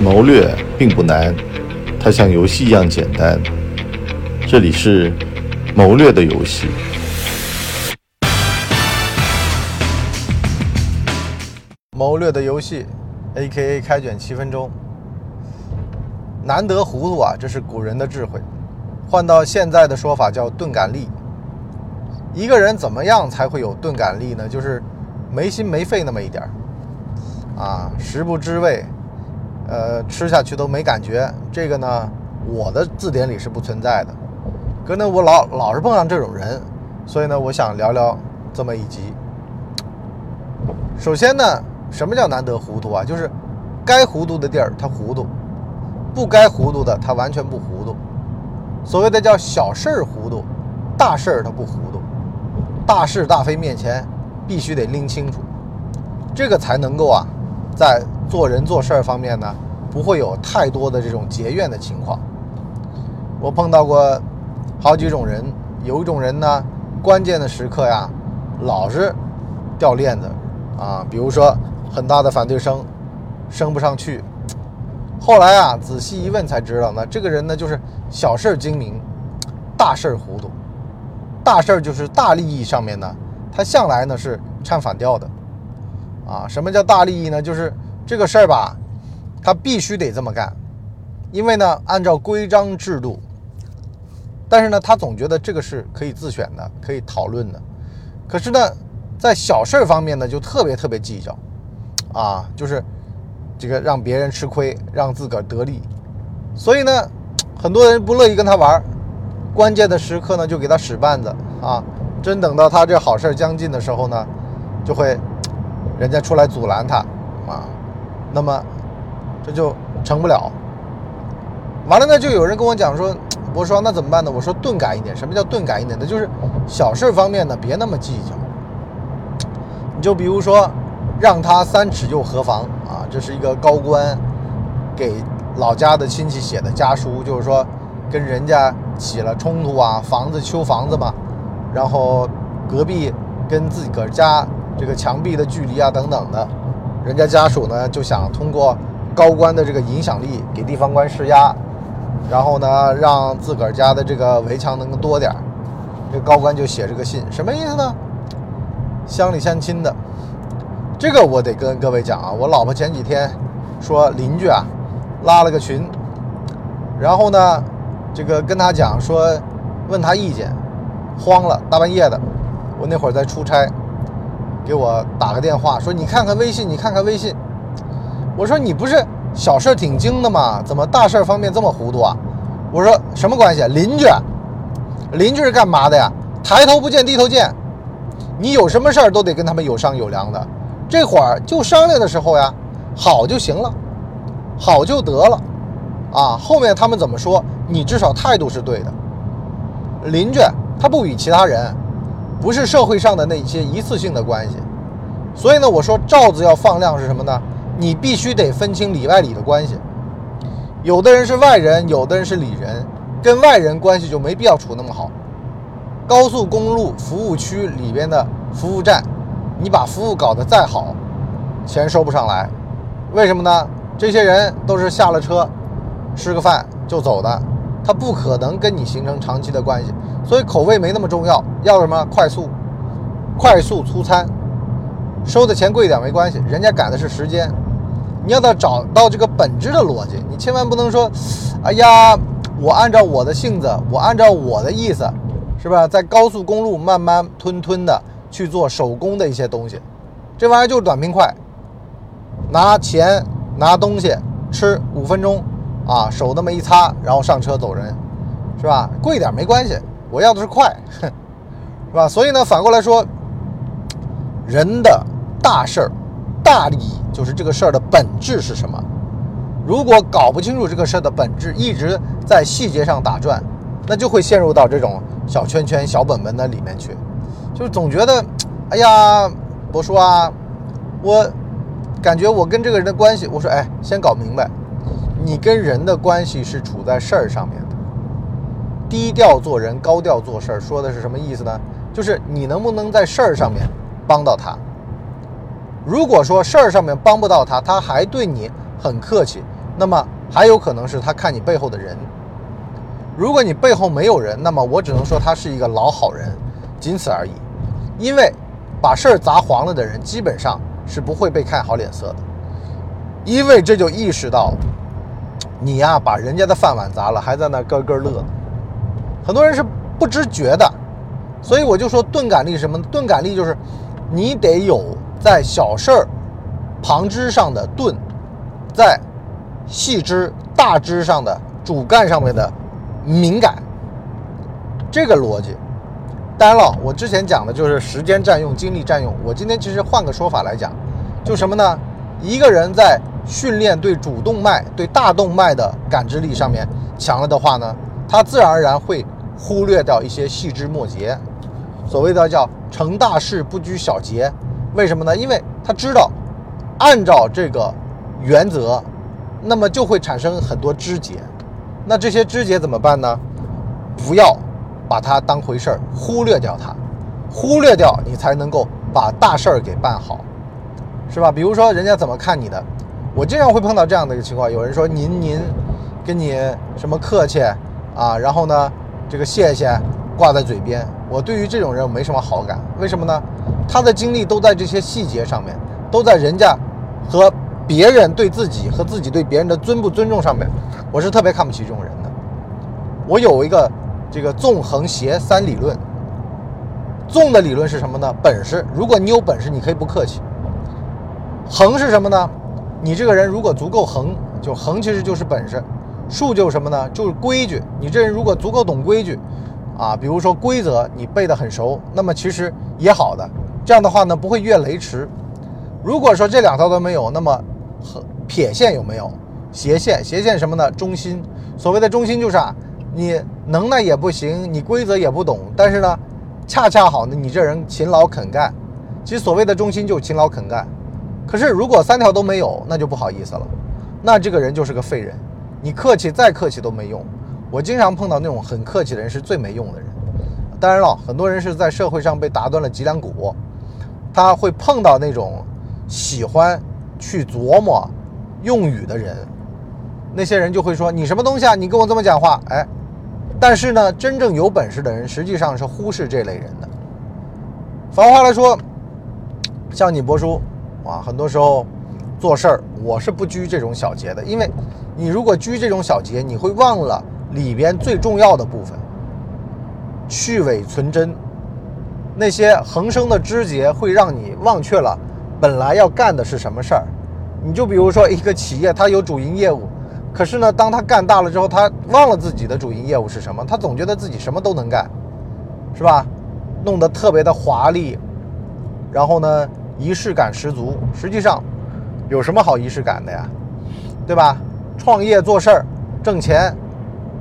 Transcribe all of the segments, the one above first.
谋略并不难，它像游戏一样简单。这里是谋略的游戏。谋略的游戏，A.K.A. 开卷七分钟。难得糊涂啊，这是古人的智慧。换到现在的说法叫钝感力。一个人怎么样才会有钝感力呢？就是没心没肺那么一点儿啊，食不知味，呃，吃下去都没感觉。这个呢，我的字典里是不存在的。可能我老老是碰上这种人，所以呢，我想聊聊这么一集。首先呢，什么叫难得糊涂啊？就是该糊涂的地儿他糊涂，不该糊涂的他完全不糊涂。所谓的叫小事儿糊涂，大事儿他不糊涂。大是大非面前，必须得拎清楚，这个才能够啊，在做人做事儿方面呢，不会有太多的这种结怨的情况。我碰到过好几种人，有一种人呢，关键的时刻呀，老是掉链子啊，比如说很大的反对声，升不上去。后来啊，仔细一问才知道呢，这个人呢，就是小事儿精明，大事儿糊涂。大事儿就是大利益上面呢，他向来呢是唱反调的，啊，什么叫大利益呢？就是这个事儿吧，他必须得这么干，因为呢按照规章制度，但是呢他总觉得这个是可以自选的，可以讨论的，可是呢在小事儿方面呢就特别特别计较，啊，就是这个让别人吃亏，让自个儿得利，所以呢很多人不乐意跟他玩儿。关键的时刻呢，就给他使绊子啊！真等到他这好事将近的时候呢，就会人家出来阻拦他啊，那么这就成不了。完了呢，就有人跟我讲说：“我说那怎么办呢？”我说：“钝感一点。什么叫钝感一点呢？就是小事方面呢，别那么计较。你就比如说，让他三尺又何妨啊？这是一个高官给老家的亲戚写的家书，就是说。”跟人家起了冲突啊，房子修房子嘛，然后隔壁跟自己个家这个墙壁的距离啊等等的，人家家属呢就想通过高官的这个影响力给地方官施压，然后呢让自个儿家的这个围墙能够多点儿，这高官就写这个信，什么意思呢？乡里乡亲的，这个我得跟各位讲啊，我老婆前几天说邻居啊拉了个群，然后呢。这个跟他讲说，问他意见，慌了，大半夜的，我那会儿在出差，给我打个电话说你看看微信，你看看微信。我说你不是小事挺精的吗？怎么大事方面这么糊涂啊？我说什么关系？邻居，邻居是干嘛的呀？抬头不见低头见，你有什么事儿都得跟他们有商有量的。这会儿就商量的时候呀，好就行了，好就得了。啊，后面他们怎么说？你至少态度是对的。邻居他不比其他人，不是社会上的那些一次性的关系。所以呢，我说罩子要放亮是什么呢？你必须得分清里外里的关系。有的人是外人，有的人是里人，跟外人关系就没必要处那么好。高速公路服务区里边的服务站，你把服务搞得再好，钱收不上来。为什么呢？这些人都是下了车。吃个饭就走的，他不可能跟你形成长期的关系，所以口味没那么重要，要什么快速、快速出餐，收的钱贵点没关系，人家赶的是时间。你要到找到这个本质的逻辑，你千万不能说，哎呀，我按照我的性子，我按照我的意思，是吧？在高速公路慢慢吞吞的去做手工的一些东西，这玩意儿就是短平快，拿钱拿东西吃五分钟。啊，手那么一擦，然后上车走人，是吧？贵点没关系，我要的是快，哼是吧？所以呢，反过来说，人的大事儿、大利益，就是这个事儿的本质是什么？如果搞不清楚这个事儿的本质，一直在细节上打转，那就会陷入到这种小圈圈、小本本的里面去，就是总觉得，哎呀，我说啊，我感觉我跟这个人的关系，我说，哎，先搞明白。你跟人的关系是处在事儿上面的，低调做人，高调做事儿，说的是什么意思呢？就是你能不能在事儿上面帮到他。如果说事儿上面帮不到他，他还对你很客气，那么还有可能是他看你背后的人。如果你背后没有人，那么我只能说他是一个老好人，仅此而已。因为把事儿砸黄了的人，基本上是不会被看好脸色的，因为这就意识到你呀把人家的饭碗砸了，还在那咯咯乐。很多人是不知觉的，所以我就说钝感力什么？钝感力就是你得有在小事儿旁枝上的钝，在细枝大枝上的主干上面的。敏感，这个逻辑，当然了，我之前讲的就是时间占用、精力占用。我今天其实换个说法来讲，就什么呢？一个人在训练对主动脉、对大动脉的感知力上面强了的话呢，他自然而然会忽略掉一些细枝末节。所谓的叫成大事不拘小节，为什么呢？因为他知道，按照这个原则，那么就会产生很多枝节。那这些枝节怎么办呢？不要把它当回事儿，忽略掉它，忽略掉你才能够把大事儿给办好，是吧？比如说人家怎么看你的，我经常会碰到这样的一个情况，有人说您您，跟你什么客气啊，然后呢这个谢谢挂在嘴边，我对于这种人没什么好感，为什么呢？他的精力都在这些细节上面，都在人家和。别人对自己和自己对别人的尊不尊重上面，我是特别看不起这种人的。我有一个这个纵横斜三理论。纵的理论是什么呢？本事。如果你有本事，你可以不客气。横是什么呢？你这个人如果足够横，就横其实就是本事。竖就是什么呢？就是规矩。你这人如果足够懂规矩，啊，比如说规则你背得很熟，那么其实也好的。这样的话呢，不会越雷池。如果说这两套都没有，那么和撇线有没有斜线？斜线什么呢？中心。所谓的中心就是啊，你能耐也不行，你规则也不懂，但是呢，恰恰好呢，你这人勤劳肯干。其实所谓的中心就是勤劳肯干。可是如果三条都没有，那就不好意思了，那这个人就是个废人。你客气再客气都没用。我经常碰到那种很客气的人是最没用的人。当然了，很多人是在社会上被打断了脊梁骨，他会碰到那种喜欢。去琢磨用语的人，那些人就会说你什么东西啊？你跟我这么讲话，哎，但是呢，真正有本事的人实际上是忽视这类人的。反话来说，像你博叔啊，很多时候做事儿我是不拘这种小节的，因为你如果拘这种小节，你会忘了里边最重要的部分，去伪存真，那些横生的枝节会让你忘却了。本来要干的是什么事儿？你就比如说一个企业，它有主营业务，可是呢，当他干大了之后，他忘了自己的主营业务是什么，他总觉得自己什么都能干，是吧？弄得特别的华丽，然后呢，仪式感十足。实际上，有什么好仪式感的呀？对吧？创业做事儿，挣钱，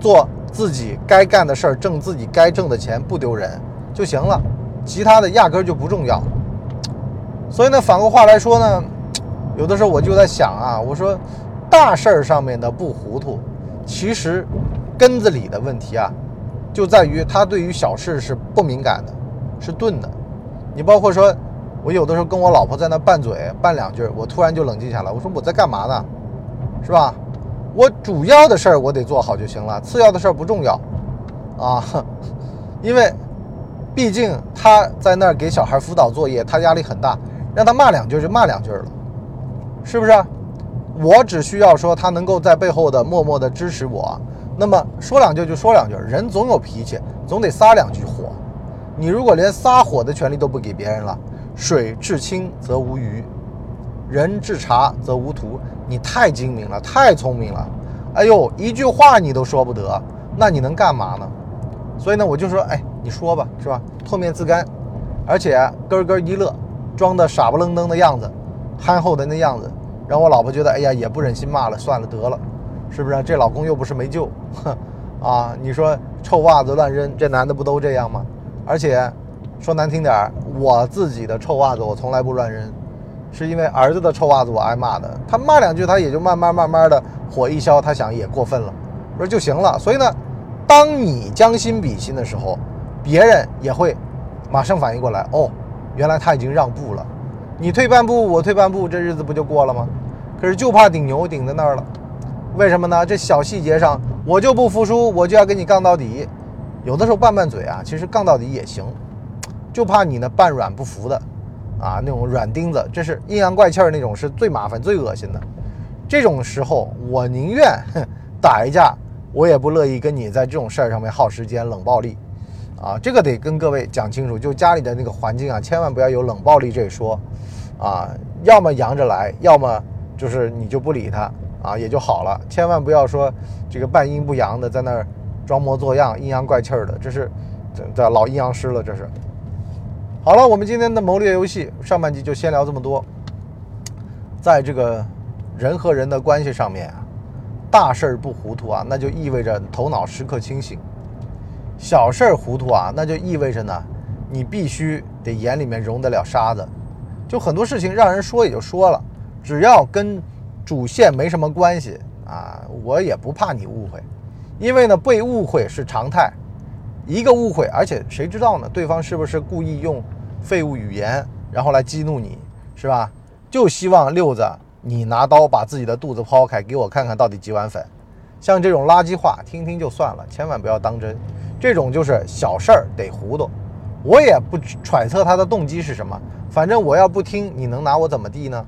做自己该干的事儿，挣自己该挣的钱，不丢人就行了，其他的压根儿就不重要。所以呢，反过话来说呢，有的时候我就在想啊，我说大事儿上面的不糊涂，其实根子里的问题啊，就在于他对于小事是不敏感的，是钝的。你包括说，我有的时候跟我老婆在那拌嘴拌两句，我突然就冷静下来，我说我在干嘛呢？是吧？我主要的事儿我得做好就行了，次要的事儿不重要啊，因为毕竟他在那儿给小孩辅导作业，他压力很大。让他骂两句就骂两句了，是不是？我只需要说他能够在背后的默默的支持我，那么说两句就说两句。人总有脾气，总得撒两句火。你如果连撒火的权利都不给别人了，水至清则无鱼，人至察则无徒。你太精明了，太聪明了。哎呦，一句话你都说不得，那你能干嘛呢？所以呢，我就说，哎，你说吧，是吧？唾面自干，而且咯咯一乐。装的傻不愣登的样子，憨厚的那样子，让我老婆觉得，哎呀，也不忍心骂了，算了得了，是不是？这老公又不是没救，啊，你说臭袜子乱扔，这男的不都这样吗？而且说难听点儿，我自己的臭袜子我从来不乱扔，是因为儿子的臭袜子我挨骂的，他骂两句他也就慢慢慢慢的火一消，他想也过分了，说就行了。所以呢，当你将心比心的时候，别人也会马上反应过来，哦。原来他已经让步了，你退半步，我退半步，这日子不就过了吗？可是就怕顶牛顶在那儿了。为什么呢？这小细节上我就不服输，我就要跟你杠到底。有的时候拌拌嘴啊，其实杠到底也行，就怕你呢半软不服的啊，那种软钉子，这是阴阳怪气儿那种，是最麻烦、最恶心的。这种时候，我宁愿打一架，我也不乐意跟你在这种事儿上面耗时间、冷暴力。啊，这个得跟各位讲清楚，就家里的那个环境啊，千万不要有冷暴力这一说。啊，要么扬着来，要么就是你就不理他啊，也就好了。千万不要说这个半阴不阳的在那儿装模作样、阴阳怪气儿的，这是这老阴阳师了。这是。好了，我们今天的谋略游戏上半集就先聊这么多。在这个人和人的关系上面啊，大事儿不糊涂啊，那就意味着头脑时刻清醒；小事儿糊涂啊，那就意味着呢，你必须得眼里面容得了沙子。就很多事情让人说也就说了，只要跟主线没什么关系啊，我也不怕你误会，因为呢被误会是常态，一个误会，而且谁知道呢？对方是不是故意用废物语言然后来激怒你，是吧？就希望六子你拿刀把自己的肚子剖开，给我看看到底几碗粉。像这种垃圾话听听就算了，千万不要当真。这种就是小事儿得糊涂，我也不揣测他的动机是什么。反正我要不听，你能拿我怎么地呢？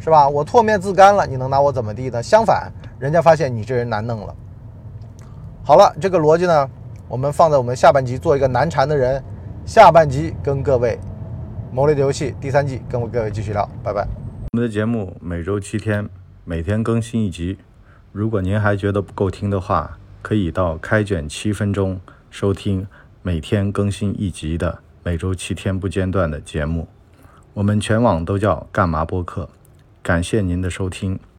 是吧？我唾面自干了，你能拿我怎么地呢？相反，人家发现你这人难弄了。好了，这个逻辑呢，我们放在我们下半集做一个难缠的人。下半集跟各位《谋略的游戏》第三季跟各位继续聊，拜拜。我们的节目每周七天，每天更新一集。如果您还觉得不够听的话，可以到开卷七分钟收听每天更新一集的每周七天不间断的节目。我们全网都叫干嘛播客，感谢您的收听。